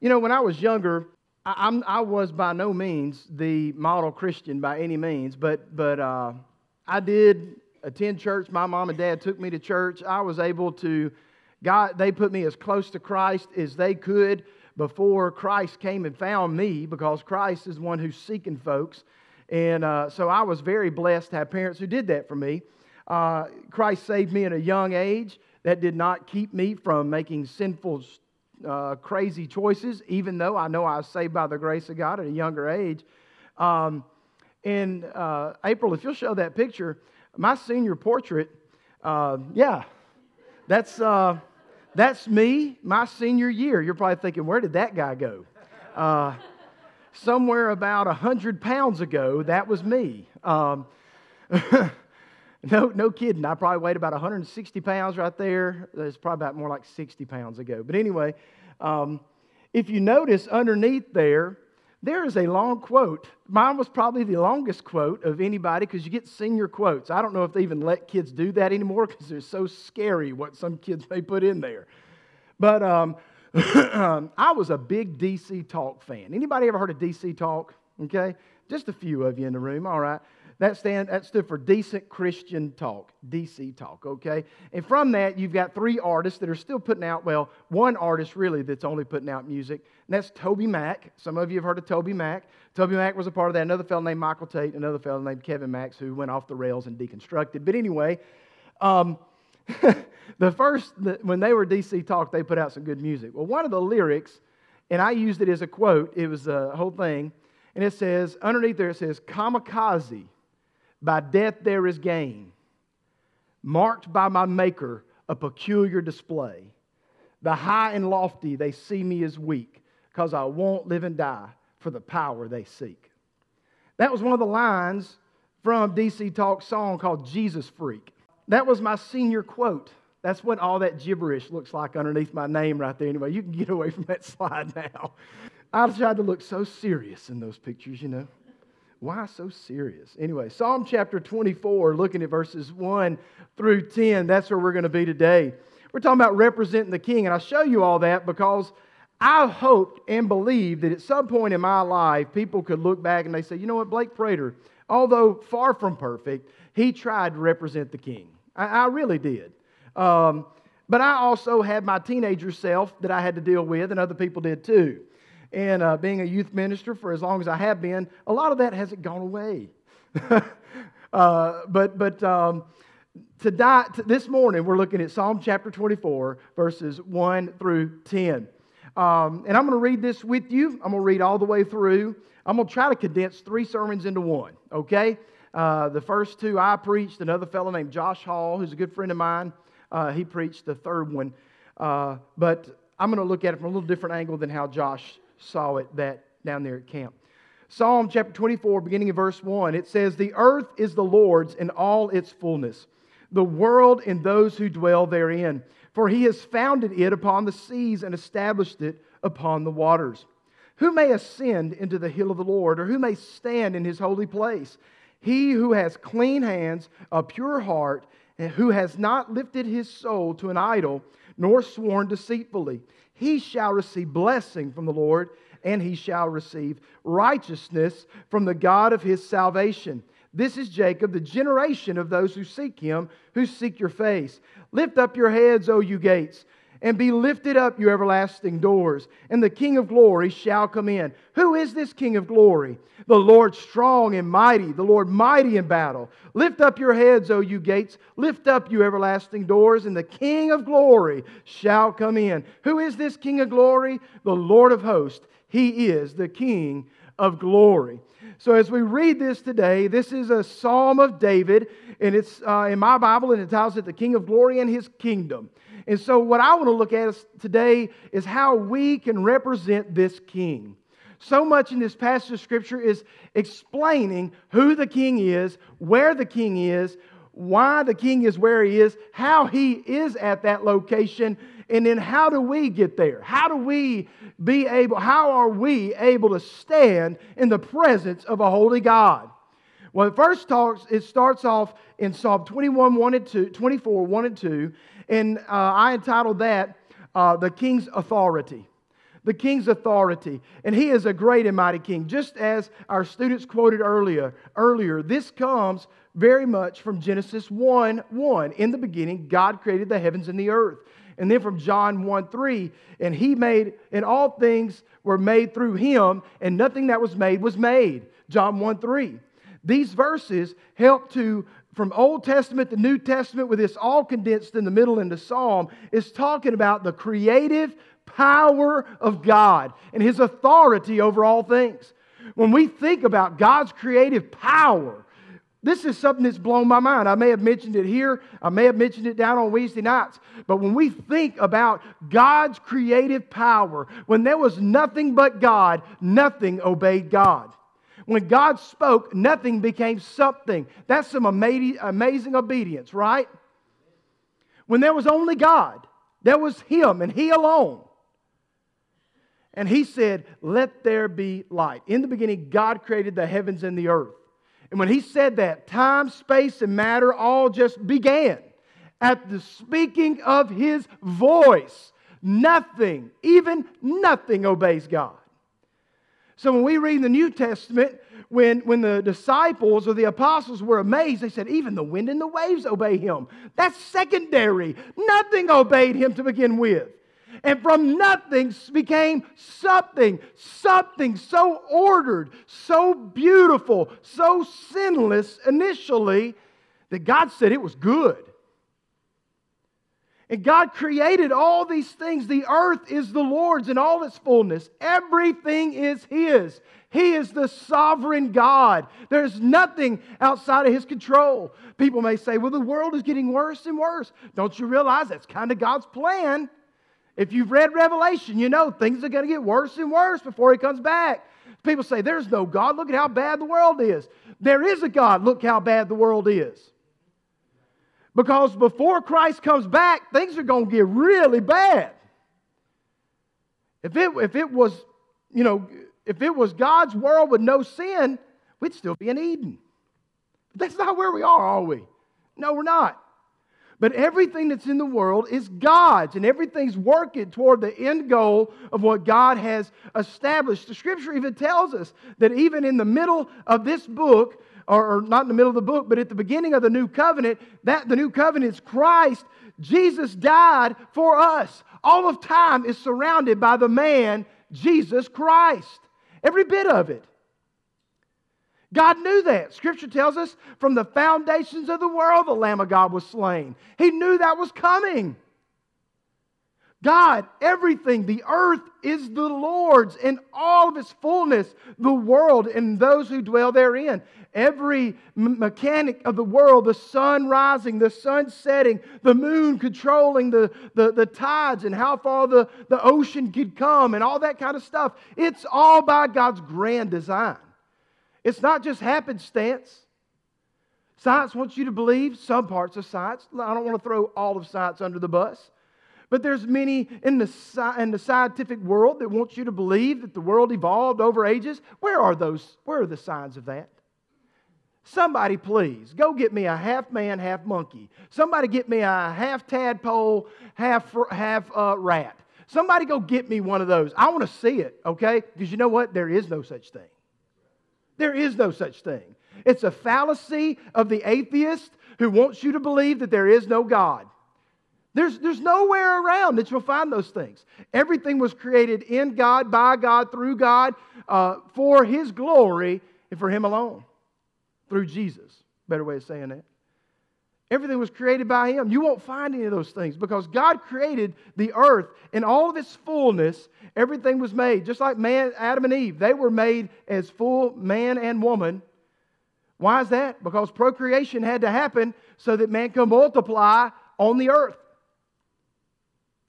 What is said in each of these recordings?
You know, when I was younger, I, I was by no means the model Christian by any means, but, but uh, I did attend church. My mom and dad took me to church. I was able to, God, they put me as close to Christ as they could before Christ came and found me because Christ is one who's seeking folks. And uh, so I was very blessed to have parents who did that for me. Uh, Christ saved me at a young age. That did not keep me from making sinful, uh, crazy choices, even though I know I was saved by the grace of God at a younger age. Um, and uh, April, if you'll show that picture, my senior portrait, uh, yeah, that's, uh, that's me, my senior year. You're probably thinking, where did that guy go? Uh, somewhere about 100 pounds ago, that was me. Um, no, no kidding. I probably weighed about 160 pounds right there. It's probably about more like 60 pounds ago. But anyway, um, if you notice underneath there, there is a long quote. Mine was probably the longest quote of anybody because you get senior quotes. I don't know if they even let kids do that anymore because they're so scary what some kids may put in there. But um, I was a big DC Talk fan. Anybody ever heard of DC Talk? Okay, just a few of you in the room. All right. That, stand, that stood for Decent Christian Talk, DC Talk, okay? And from that, you've got three artists that are still putting out, well, one artist really that's only putting out music, and that's TobyMac. Some of you have heard of TobyMac. Toby Mac was a part of that. Another fellow named Michael Tait, another fellow named Kevin Max, who went off the rails and deconstructed. But anyway, um, the first, the, when they were DC Talk, they put out some good music. Well, one of the lyrics, and I used it as a quote, it was a whole thing, and it says, underneath there, it says, Kamikaze by death there is gain, marked by my Maker, a peculiar display. The high and lofty, they see me as weak, because I won't live and die for the power they seek. That was one of the lines from DC Talk's song called Jesus Freak. That was my senior quote. That's what all that gibberish looks like underneath my name right there. Anyway, you can get away from that slide now. I tried to look so serious in those pictures, you know. Why so serious? Anyway, Psalm chapter 24, looking at verses 1 through 10, that's where we're going to be today. We're talking about representing the king, and I show you all that because I hoped and believed that at some point in my life, people could look back and they say, you know what, Blake Prater, although far from perfect, he tried to represent the king. I, I really did. Um, but I also had my teenager self that I had to deal with, and other people did too and uh, being a youth minister for as long as I have been, a lot of that hasn't gone away. uh, but but um, to die, to, this morning, we're looking at Psalm chapter 24, verses 1 through 10. Um, and I'm going to read this with you. I'm going to read all the way through. I'm going to try to condense three sermons into one, okay? Uh, the first two I preached, another fellow named Josh Hall, who's a good friend of mine, uh, he preached the third one. Uh, but I'm going to look at it from a little different angle than how Josh saw it that down there at camp. Psalm chapter 24, beginning of verse 1, it says, The earth is the Lord's in all its fullness, the world and those who dwell therein. For he has founded it upon the seas and established it upon the waters. Who may ascend into the hill of the Lord, or who may stand in his holy place? He who has clean hands, a pure heart, who has not lifted his soul to an idol, nor sworn deceitfully he shall receive blessing from the Lord, and he shall receive righteousness from the God of his salvation. This is Jacob, the generation of those who seek him, who seek your face. Lift up your heads, O you gates and be lifted up, you everlasting doors, and the King of glory shall come in. Who is this King of glory? The Lord strong and mighty, the Lord mighty in battle. Lift up your heads, O you gates, lift up, you everlasting doors, and the King of glory shall come in. Who is this King of glory? The Lord of hosts. He is the King of glory. So, as we read this today, this is a psalm of David, and it's uh, in my Bible, and it tells it the King of glory and his kingdom. And so, what I want to look at today is how we can represent this king. So much in this passage of Scripture is explaining who the king is, where the king is, why the king is where he is, how he is at that location, and then how do we get there? How do we be able, how are we able to stand in the presence of a holy God? Well, it first talks, it starts off in Psalm 21, 1 and 2, 24, 1 and 2, and uh, I entitled that uh, The King's Authority. the king's authority. And he is a great and mighty king. Just as our students quoted earlier, earlier, this comes very much from Genesis 1 1. In the beginning, God created the heavens and the earth. And then from John 1 3, and he made, and all things were made through him, and nothing that was made was made. John 1 3. These verses help to, from Old Testament to New Testament, with this all condensed in the middle in the Psalm, is talking about the creative power of God and his authority over all things. When we think about God's creative power, this is something that's blown my mind. I may have mentioned it here, I may have mentioned it down on Wednesday nights. But when we think about God's creative power, when there was nothing but God, nothing obeyed God. When God spoke, nothing became something. That's some amazing, obedience, right? When there was only God, there was Him and He alone. And He said, Let there be light. In the beginning, God created the heavens and the earth. And when he said that, time, space, and matter all just began. At the speaking of his voice, nothing, even nothing obeys God. So when we read in the New Testament, when, when the disciples or the apostles were amazed, they said, Even the wind and the waves obey him. That's secondary. Nothing obeyed him to begin with. And from nothing became something, something so ordered, so beautiful, so sinless initially that God said it was good. And God created all these things. The earth is the Lord's in all its fullness. Everything is His. He is the sovereign God. There's nothing outside of His control. People may say, well, the world is getting worse and worse. Don't you realize that's kind of God's plan? If you've read Revelation, you know things are going to get worse and worse before he comes back. People say, There's no God. Look at how bad the world is. There is a God. Look how bad the world is. Because before Christ comes back, things are going to get really bad. If it, if it was, you know, if it was God's world with no sin, we'd still be in Eden. But that's not where we are, are we? No, we're not. But everything that's in the world is God's, and everything's working toward the end goal of what God has established. The scripture even tells us that even in the middle of this book, or, not in the middle of the book, but at the beginning of the new covenant, that the new covenant is Christ. Jesus died for us. All of time is surrounded by the man, Jesus Christ. Every bit of it. God knew that. Scripture tells us from the foundations of the world, the Lamb of God was slain. He knew that was coming. God, everything, the earth is the Lord's in all of its fullness, the world and those who dwell therein. Every mechanic of the world, the sun rising, the sun setting, the moon controlling the, the, the tides and how far the, the ocean could come and all that kind of stuff. It's all by God's grand design. It's not just happenstance. Science wants you to believe some parts of science. I don't want to throw all of science under the bus. But there's many in the, in the scientific world that want you to believe that the world evolved over ages. Where are those? Where are the signs of that? Somebody, please, go get me a half man, half monkey. Somebody get me a half tadpole, half, half uh, rat. Somebody go get me one of those. I want to see it, okay? Because you know what? There is no such thing. There is no such thing. It's a fallacy of the atheist who wants you to believe that there is no God. There's, there's nowhere around that you'll find those things. Everything was created in God, by God, through God, uh, for His glory, and for Him alone. Through Jesus. Better way of saying that. Everything was created by Him. You won't find any of those things because God created the earth in all of its fullness. Everything was made, just like man, Adam and Eve. They were made as full man and woman. Why is that? Because procreation had to happen so that man could multiply on the earth.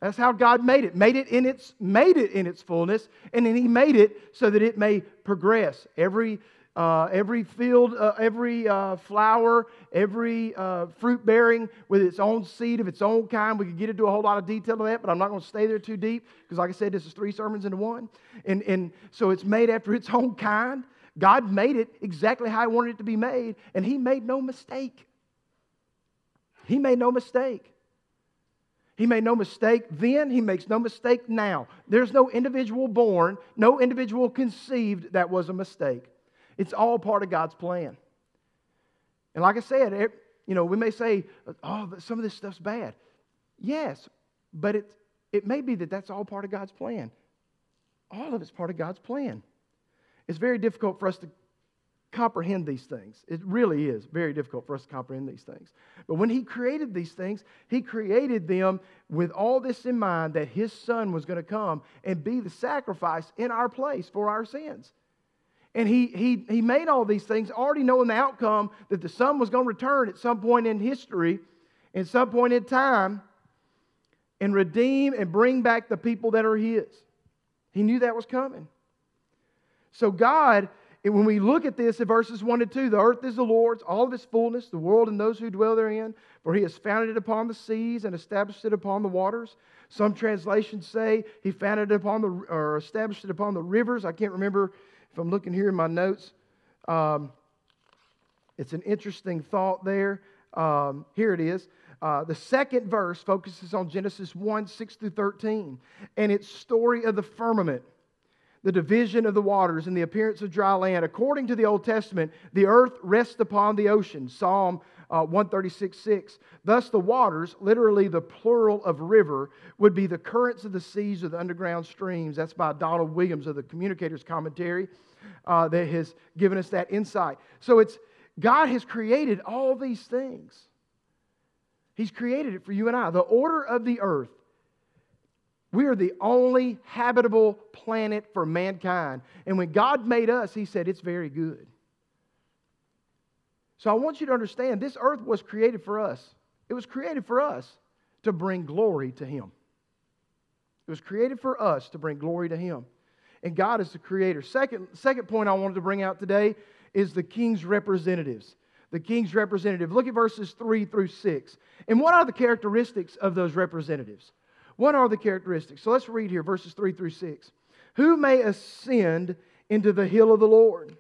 That's how God made it. Made it in its made it in its fullness, and then He made it so that it may progress. Every uh, every field, uh, every uh, flower, every uh, fruit bearing with its own seed of its own kind. We could get into a whole lot of detail of that, but I'm not going to stay there too deep because, like I said, this is three sermons into one. And, and so it's made after its own kind. God made it exactly how He wanted it to be made, and He made no mistake. He made no mistake. He made no mistake then, he makes no mistake now. There's no individual born, no individual conceived that was a mistake. It's all part of God's plan. And like I said, it, you know, we may say, oh, some of this stuff's bad. Yes, but it, it may be that that's all part of God's plan. All of it's part of God's plan. It's very difficult for us to comprehend these things. It really is very difficult for us to comprehend these things. But when He created these things, He created them with all this in mind that His Son was going to come and be the sacrifice in our place for our sins. And he, he, he made all these things already knowing the outcome that the Son was going to return at some point in history, at some point in time, and redeem and bring back the people that are His. He knew that was coming. So, God, when we look at this in verses 1 and 2, the earth is the Lord's, all of its fullness, the world and those who dwell therein, for he has founded it upon the seas and established it upon the waters. Some translations say he founded it upon the, or established it upon the rivers. I can't remember if I'm looking here in my notes. Um, it's an interesting thought there. Um, here it is. Uh, the second verse focuses on Genesis 1 6 through 13 and its story of the firmament, the division of the waters, and the appearance of dry land. According to the Old Testament, the earth rests upon the ocean. Psalm uh, 136 6. Thus, the waters, literally the plural of river, would be the currents of the seas or the underground streams. That's by Donald Williams of the Communicator's Commentary uh, that has given us that insight. So, it's God has created all these things. He's created it for you and I. The order of the earth. We are the only habitable planet for mankind. And when God made us, He said, It's very good. So I want you to understand this earth was created for us. It was created for us to bring glory to Him. It was created for us to bring glory to Him. And God is the creator. Second, second point I wanted to bring out today is the king's representatives the king's representative. Look at verses 3 through 6. And what are the characteristics of those representatives? What are the characteristics? So let's read here verses 3 through 6. Who may ascend into the hill of the Lord?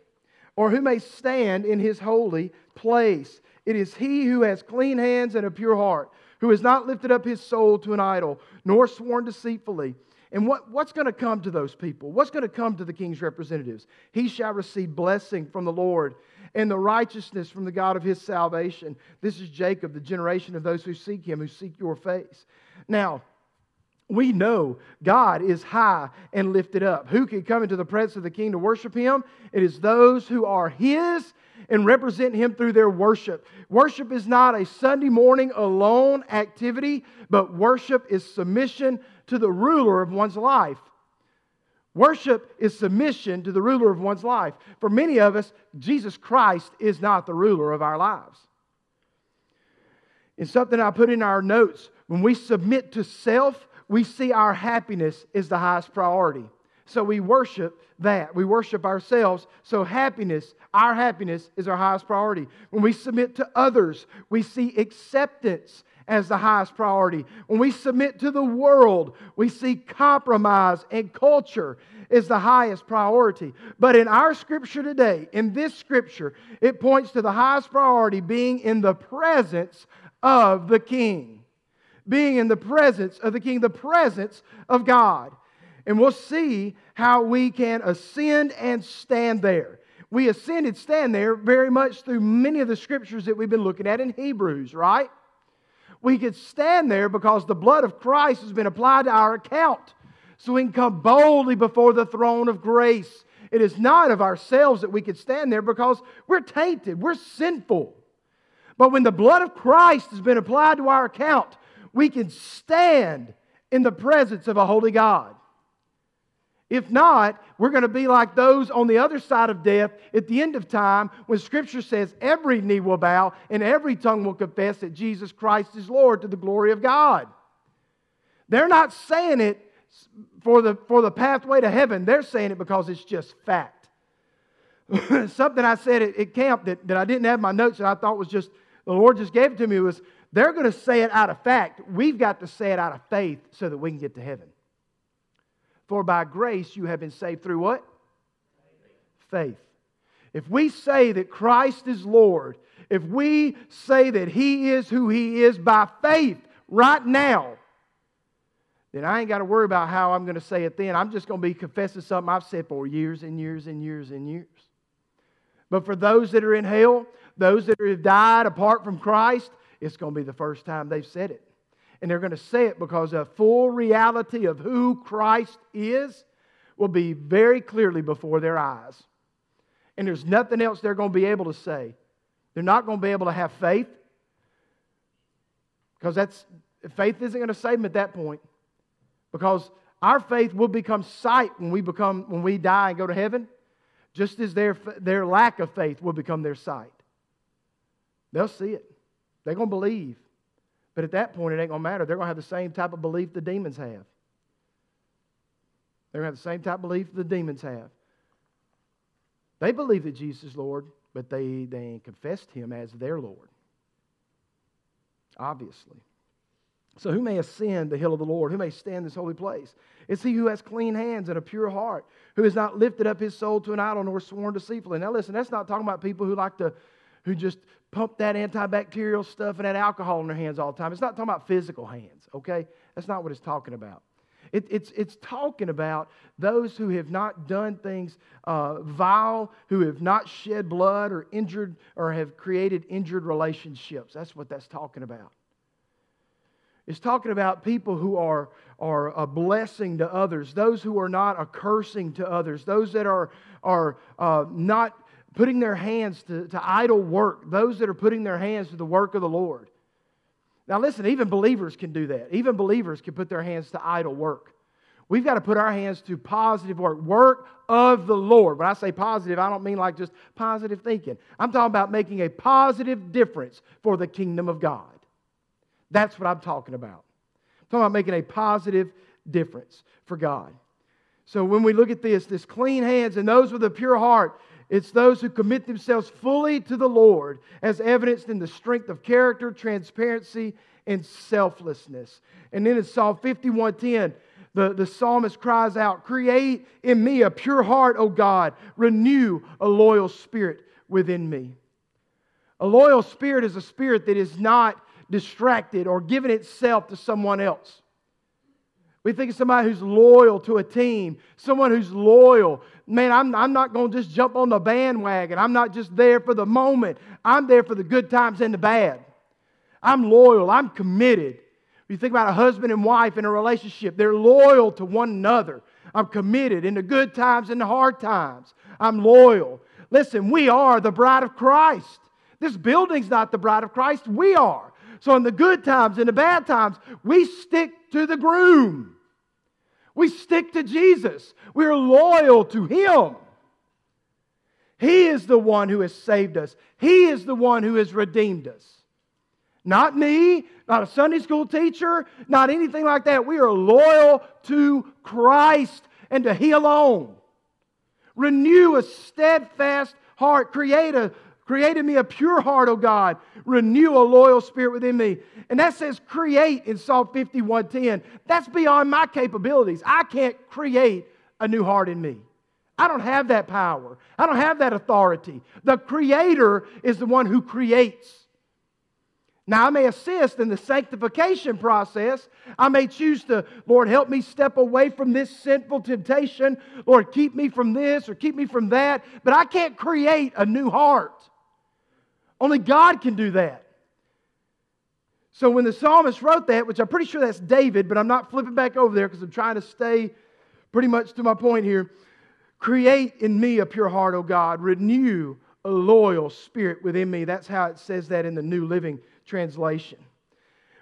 Or who may stand in his holy place? It is he who has clean hands and a pure heart, who has not lifted up his soul to an idol, nor sworn deceitfully. And what, what's going to come to those people? What's going to come to the king's representatives? He shall receive blessing from the Lord and the righteousness from the God of his salvation. This is Jacob, the generation of those who seek him, who seek your face. Now, we know God is high and lifted up. Who can come into the presence of the king to worship him? It is those who are his and represent him through their worship. Worship is not a Sunday morning alone activity, but worship is submission to the ruler of one's life. Worship is submission to the ruler of one's life. For many of us, Jesus Christ is not the ruler of our lives. It's something I put in our notes. When we submit to self, we see our happiness is the highest priority. So we worship that. We worship ourselves. So happiness, our happiness, is our highest priority. When we submit to others, we see acceptance as the highest priority. When we submit to the world, we see compromise and culture is the highest priority. But in our scripture today, in this scripture, it points to the highest priority being in the presence of the king. Being in the presence of the king, the presence of God. And we'll see how we can ascend and stand there. We ascend and stand there very much through many of the scriptures that we've been looking at in Hebrews, right? We could stand there because the blood of Christ has been applied to our account. So we can come boldly before the throne of grace. It is not of ourselves that we could stand there because we're tainted, we're sinful. But when the blood of Christ has been applied to our account, we can stand in the presence of a holy God. If not, we're going to be like those on the other side of death at the end of time when Scripture says every knee will bow and every tongue will confess that Jesus Christ is Lord to the glory of God. They're not saying it for the, for the pathway to heaven, they're saying it because it's just fact. Something I said at, at camp that, that I didn't have my notes and I thought was just, the Lord just gave it to me was they're going to say it out of fact. We've got to say it out of faith so that we can get to heaven. For by grace you have been saved through what? Faith. If we say that Christ is Lord, if we say that He is who He is by faith right now, then I ain't got to worry about how I'm going to say it then. I'm just going to be confessing something I've said for years and years and years and years. But for those that are in hell, those that have died apart from Christ, it's going to be the first time they've said it. And they're going to say it because a full reality of who Christ is will be very clearly before their eyes. And there's nothing else they're going to be able to say. They're not going to be able to have faith because that's faith isn't going to save them at that point. Because our faith will become sight when we become when we die and go to heaven, just as their, their lack of faith will become their sight. They'll see it. They're going to believe. But at that point, it ain't going to matter. They're going to have the same type of belief the demons have. They're going to have the same type of belief the demons have. They believe that Jesus is Lord, but they, they confessed him as their Lord. Obviously. So, who may ascend the hill of the Lord? Who may stand this holy place? It's he who has clean hands and a pure heart, who has not lifted up his soul to an idol nor sworn deceitfully. Now, listen, that's not talking about people who like to, who just pump that antibacterial stuff and that alcohol in their hands all the time. It's not talking about physical hands, okay? That's not what it's talking about. It, it's, it's talking about those who have not done things uh, vile, who have not shed blood or injured or have created injured relationships. That's what that's talking about. It's talking about people who are, are a blessing to others, those who are not a cursing to others, those that are, are uh, not putting their hands to, to idle work, those that are putting their hands to the work of the Lord. Now, listen, even believers can do that. Even believers can put their hands to idle work. We've got to put our hands to positive work, work of the Lord. When I say positive, I don't mean like just positive thinking. I'm talking about making a positive difference for the kingdom of God. That's what I'm talking about. I'm talking about making a positive difference for God. So when we look at this, this clean hands and those with a pure heart, it's those who commit themselves fully to the Lord, as evidenced in the strength of character, transparency, and selflessness. And then in Psalm 51:10, the, the psalmist cries out, Create in me a pure heart, O God, renew a loyal spirit within me. A loyal spirit is a spirit that is not distracted or given itself to someone else. We think of somebody who's loyal to a team, someone who's loyal. Man, I'm, I'm not going to just jump on the bandwagon. I'm not just there for the moment. I'm there for the good times and the bad. I'm loyal. I'm committed. You think about a husband and wife in a relationship, they're loyal to one another. I'm committed in the good times and the hard times. I'm loyal. Listen, we are the bride of Christ. This building's not the bride of Christ, we are. So, in the good times and the bad times, we stick to the groom. We stick to Jesus. We're loyal to Him. He is the one who has saved us, He is the one who has redeemed us. Not me, not a Sunday school teacher, not anything like that. We are loyal to Christ and to He alone. Renew a steadfast heart. Create a, Created me a pure heart, O God. Renew a loyal spirit within me. And that says create in Psalm 51:10. That's beyond my capabilities. I can't create a new heart in me. I don't have that power. I don't have that authority. The creator is the one who creates. Now, I may assist in the sanctification process. I may choose to, Lord, help me step away from this sinful temptation. Lord, keep me from this or keep me from that. But I can't create a new heart. Only God can do that. So when the psalmist wrote that, which I'm pretty sure that's David, but I'm not flipping back over there because I'm trying to stay pretty much to my point here. Create in me a pure heart, O God. Renew a loyal spirit within me. That's how it says that in the New Living Translation.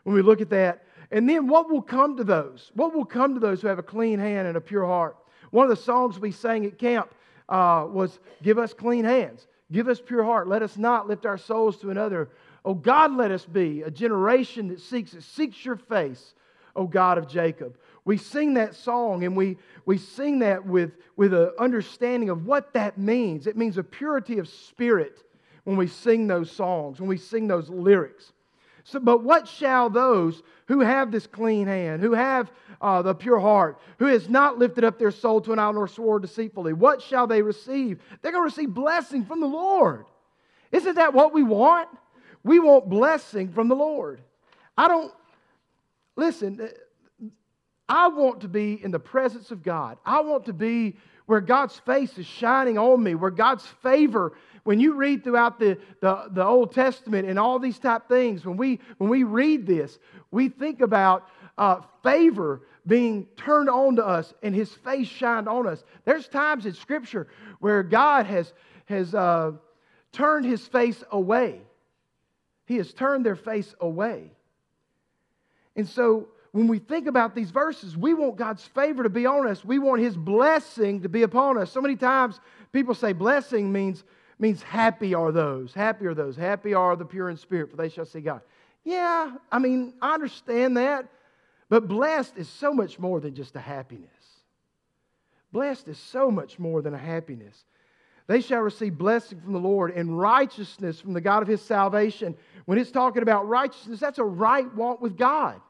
When we look at that, and then what will come to those? What will come to those who have a clean hand and a pure heart? One of the songs we sang at camp uh, was Give Us Clean Hands. Give us pure heart. Let us not lift our souls to another. Oh God, let us be a generation that seeks it, seeks your face, O God of Jacob. We sing that song and we, we sing that with, with an understanding of what that means. It means a purity of spirit when we sing those songs, when we sing those lyrics. So, but what shall those who have this clean hand, who have uh, the pure heart, who has not lifted up their soul to an idol nor swore deceitfully, what shall they receive? They're going to receive blessing from the Lord. Isn't that what we want? We want blessing from the Lord. I don't, listen, I want to be in the presence of God. I want to be where God's face is shining on me, where God's favor, when you read throughout the, the, the Old Testament and all these type things, when we, when we read this, we think about uh, favor being turned on to us and his face shined on us. There's times in Scripture where God has, has uh, turned his face away. He has turned their face away. And so when we think about these verses, we want God's favor to be on us. We want His blessing to be upon us. So many times people say blessing means, means happy are those. Happy are those. Happy are the pure in spirit, for they shall see God. Yeah, I mean, I understand that. But blessed is so much more than just a happiness. Blessed is so much more than a happiness. They shall receive blessing from the Lord and righteousness from the God of his salvation. When it's talking about righteousness, that's a right walk with God.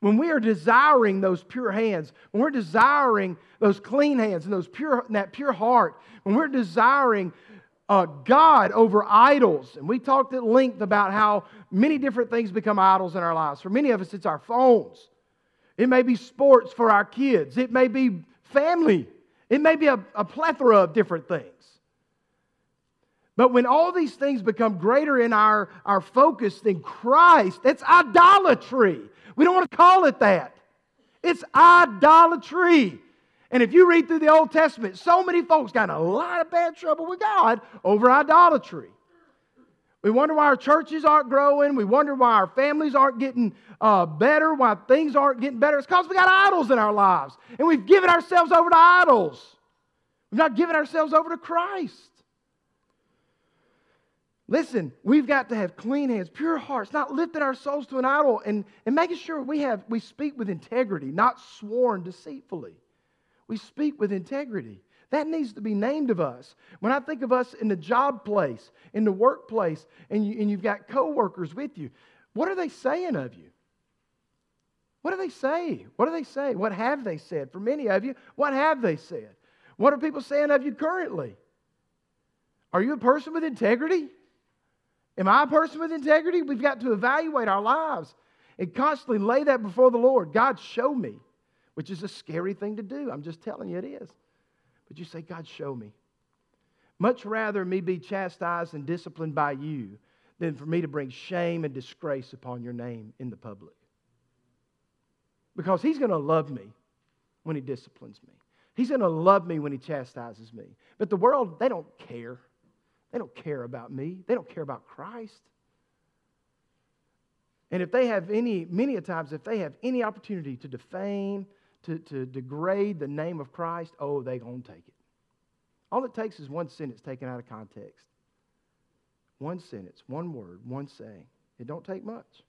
When we are desiring those pure hands, when we're desiring those clean hands and those pure, that pure heart, when we're desiring uh, God over idols, and we talked at length about how many different things become idols in our lives. For many of us, it's our phones. It may be sports for our kids. It may be family. It may be a, a plethora of different things. But when all these things become greater in our, our focus than Christ, that's idolatry. We don't want to call it that. It's idolatry. And if you read through the Old Testament, so many folks got in a lot of bad trouble with God over idolatry. We wonder why our churches aren't growing. We wonder why our families aren't getting uh, better, why things aren't getting better. It's because we got idols in our lives. And we've given ourselves over to idols. We've not given ourselves over to Christ. Listen, we've got to have clean hands, pure hearts, not lifting our souls to an idol, and, and making sure we have we speak with integrity, not sworn deceitfully. We speak with integrity. That needs to be named of us. When I think of us in the job place, in the workplace, and, you, and you've got coworkers with you, what are they saying of you? What do they say? What do they say? What have they said? For many of you, what have they said? What are people saying of you currently? Are you a person with integrity? Am I a person with integrity? We've got to evaluate our lives and constantly lay that before the Lord. God, show me, which is a scary thing to do. I'm just telling you it is. But you say, God, show me. Much rather me be chastised and disciplined by you than for me to bring shame and disgrace upon your name in the public. Because He's going to love me when He disciplines me. He's going to love me when He chastises me. But the world, they don't care. They don't care about me, they don't care about Christ. And if they have any, many a times, if they have any opportunity to defame, to, to degrade the name of Christ, oh, they going to take it. All it takes is one sentence taken out of context. One sentence, one word, one saying. It don't take much.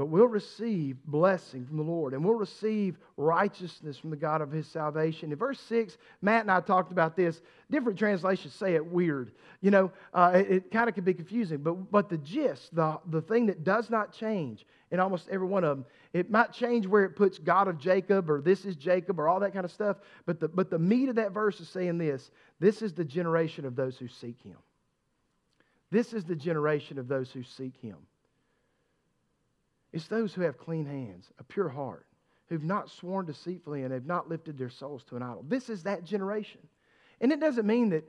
But we'll receive blessing from the Lord and we'll receive righteousness from the God of his salvation. In verse 6, Matt and I talked about this. Different translations say it weird. You know, uh, it, it kind of can be confusing. But, but the gist, the, the thing that does not change in almost every one of them, it might change where it puts God of Jacob or this is Jacob or all that kind of stuff. But the, but the meat of that verse is saying this this is the generation of those who seek him. This is the generation of those who seek him. It's those who have clean hands, a pure heart, who've not sworn deceitfully and have not lifted their souls to an idol. This is that generation. And it doesn't mean that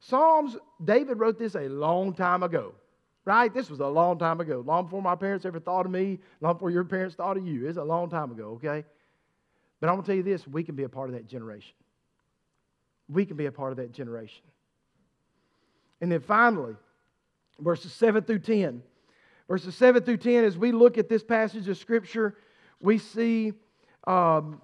Psalms, David wrote this a long time ago, right? This was a long time ago, long before my parents ever thought of me, long before your parents thought of you. It's a long time ago, okay? But I'm going to tell you this we can be a part of that generation. We can be a part of that generation. And then finally, verses 7 through 10. Verses 7 through 10, as we look at this passage of Scripture, we see, um,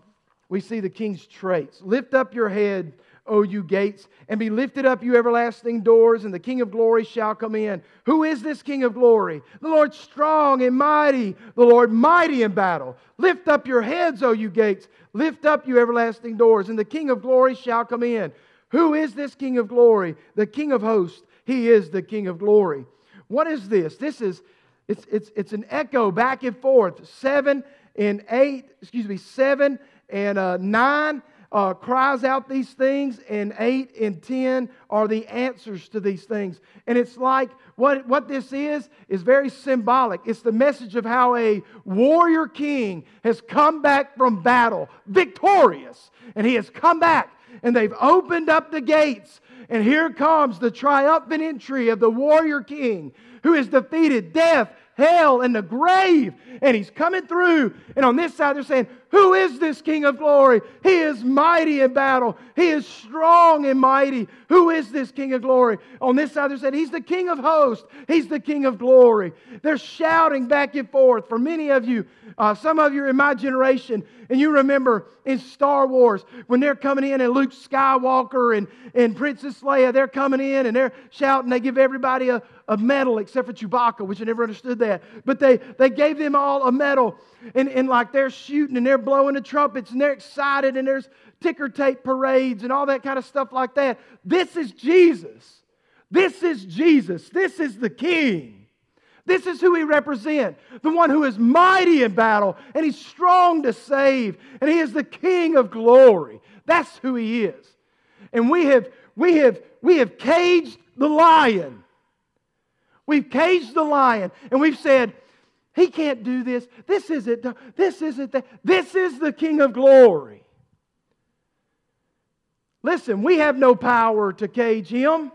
we see the king's traits. Lift up your head, O you gates, and be lifted up, you everlasting doors, and the King of glory shall come in. Who is this King of glory? The Lord strong and mighty, the Lord mighty in battle. Lift up your heads, O you gates. Lift up, you everlasting doors, and the King of glory shall come in. Who is this King of glory? The King of hosts. He is the King of glory. What is this? This is it's, it's, it's an echo back and forth. Seven and eight, excuse me, seven and uh, nine. uh, cries out these things, and 8 and 10 are the answers to these things. And it's like what, what this is, is very symbolic. It's the message of how a warrior king has come back from battle, victorious. And he has come back, and they've opened up the gates. And here comes the triumphant entry of the warrior king who has defeated death, hell, and the grave. And he's coming through. And on this side, they're saying, Who is this King of glory? He is mighty in battle, he is strong and mighty. Who is this King of glory? On this side, they're saying, He's the King of hosts, He's the King of glory. They're shouting back and forth. For many of you, uh, some of you are in my generation, and you remember in Star Wars when they're coming in and Luke Skywalker and, and Princess Leia, they're coming in and they're shouting. They give everybody a, a medal except for Chewbacca, which I never understood that. But they, they gave them all a medal. And, and like they're shooting and they're blowing the trumpets and they're excited and there's ticker tape parades and all that kind of stuff like that. This is Jesus. This is Jesus. This is the King. This is who he represents the one who is mighty in battle and he's strong to save and he is the King of glory. That's who he is. And we have, we have, we have caged the lion. We've caged the lion and we've said, he can't do this. This isn't, this isn't that. This is the King of glory. Listen, we have no power to cage him.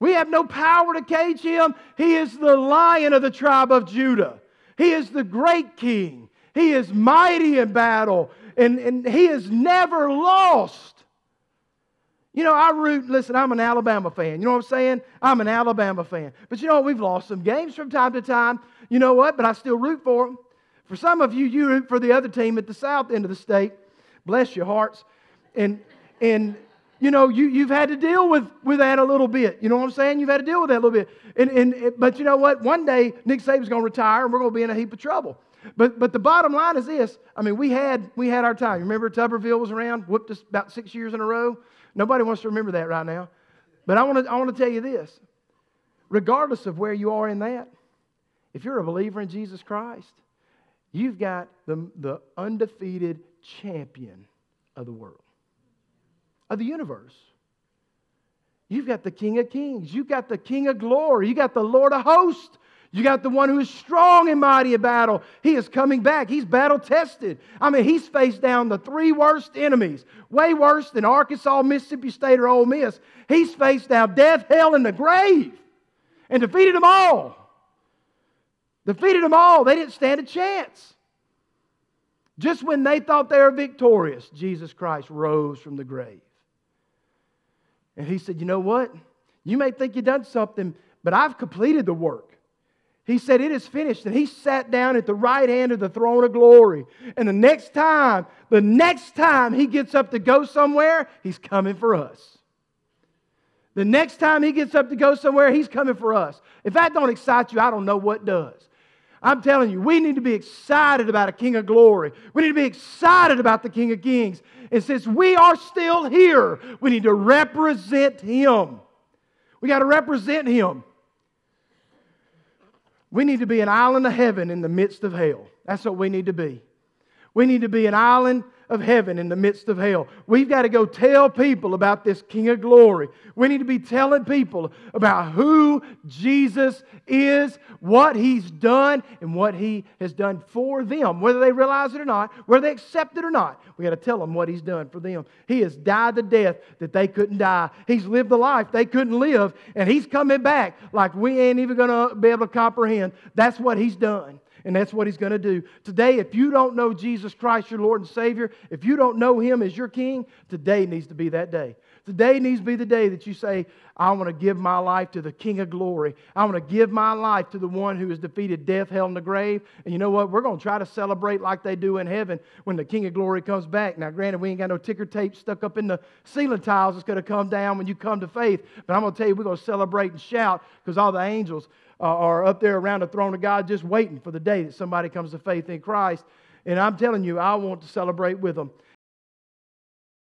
We have no power to cage him. He is the lion of the tribe of Judah. He is the great king. He is mighty in battle, and, and he has never lost. You know, I root, listen, I'm an Alabama fan. You know what I'm saying? I'm an Alabama fan. But you know what? We've lost some games from time to time. You know what? But I still root for them. For some of you, you root for the other team at the south end of the state. Bless your hearts. And, and you know, you, you've had to deal with, with that a little bit. You know what I'm saying? You've had to deal with that a little bit. And, and, but you know what? One day, Nick Saban's going to retire and we're going to be in a heap of trouble. But, but the bottom line is this. I mean, we had, we had our time. Remember Tuberville was around, whooped us about six years in a row? Nobody wants to remember that right now. But I want to, I want to tell you this. Regardless of where you are in that, if you're a believer in Jesus Christ, you've got the, the undefeated champion of the world of the universe. You've got the King of Kings. You've got the King of Glory. You got the Lord of Hosts. You got the one who is strong and mighty in battle. He is coming back. He's battle tested. I mean, he's faced down the three worst enemies, way worse than Arkansas, Mississippi State, or Ole Miss. He's faced down death, hell, and the grave and defeated them all. Defeated them all. They didn't stand a chance. Just when they thought they were victorious, Jesus Christ rose from the grave. And he said, You know what? You may think you've done something, but I've completed the work. He said, It is finished. And he sat down at the right hand of the throne of glory. And the next time, the next time he gets up to go somewhere, he's coming for us. The next time he gets up to go somewhere, he's coming for us. If that don't excite you, I don't know what does. I'm telling you, we need to be excited about a King of glory. We need to be excited about the King of kings. And since we are still here, we need to represent him. We got to represent him. We need to be an island of heaven in the midst of hell. That's what we need to be. We need to be an island of heaven in the midst of hell. We've got to go tell people about this King of glory. We need to be telling people about who Jesus is, what he's done, and what he has done for them, whether they realize it or not, whether they accept it or not. We got to tell them what he's done for them. He has died the death that they couldn't die. He's lived the life they couldn't live, and he's coming back like we ain't even going to be able to comprehend. That's what he's done. And that's what he's going to do. Today, if you don't know Jesus Christ, your Lord and Savior, if you don't know him as your King, today needs to be that day. Today needs to be the day that you say, I want to give my life to the King of glory. I want to give my life to the one who has defeated death, hell, and the grave. And you know what? We're going to try to celebrate like they do in heaven when the King of glory comes back. Now, granted, we ain't got no ticker tape stuck up in the ceiling tiles that's going to come down when you come to faith. But I'm going to tell you, we're going to celebrate and shout because all the angels Uh, are up there around the throne of God just waiting for the day that somebody comes to faith in Christ. And I'm telling you, I want to celebrate with them.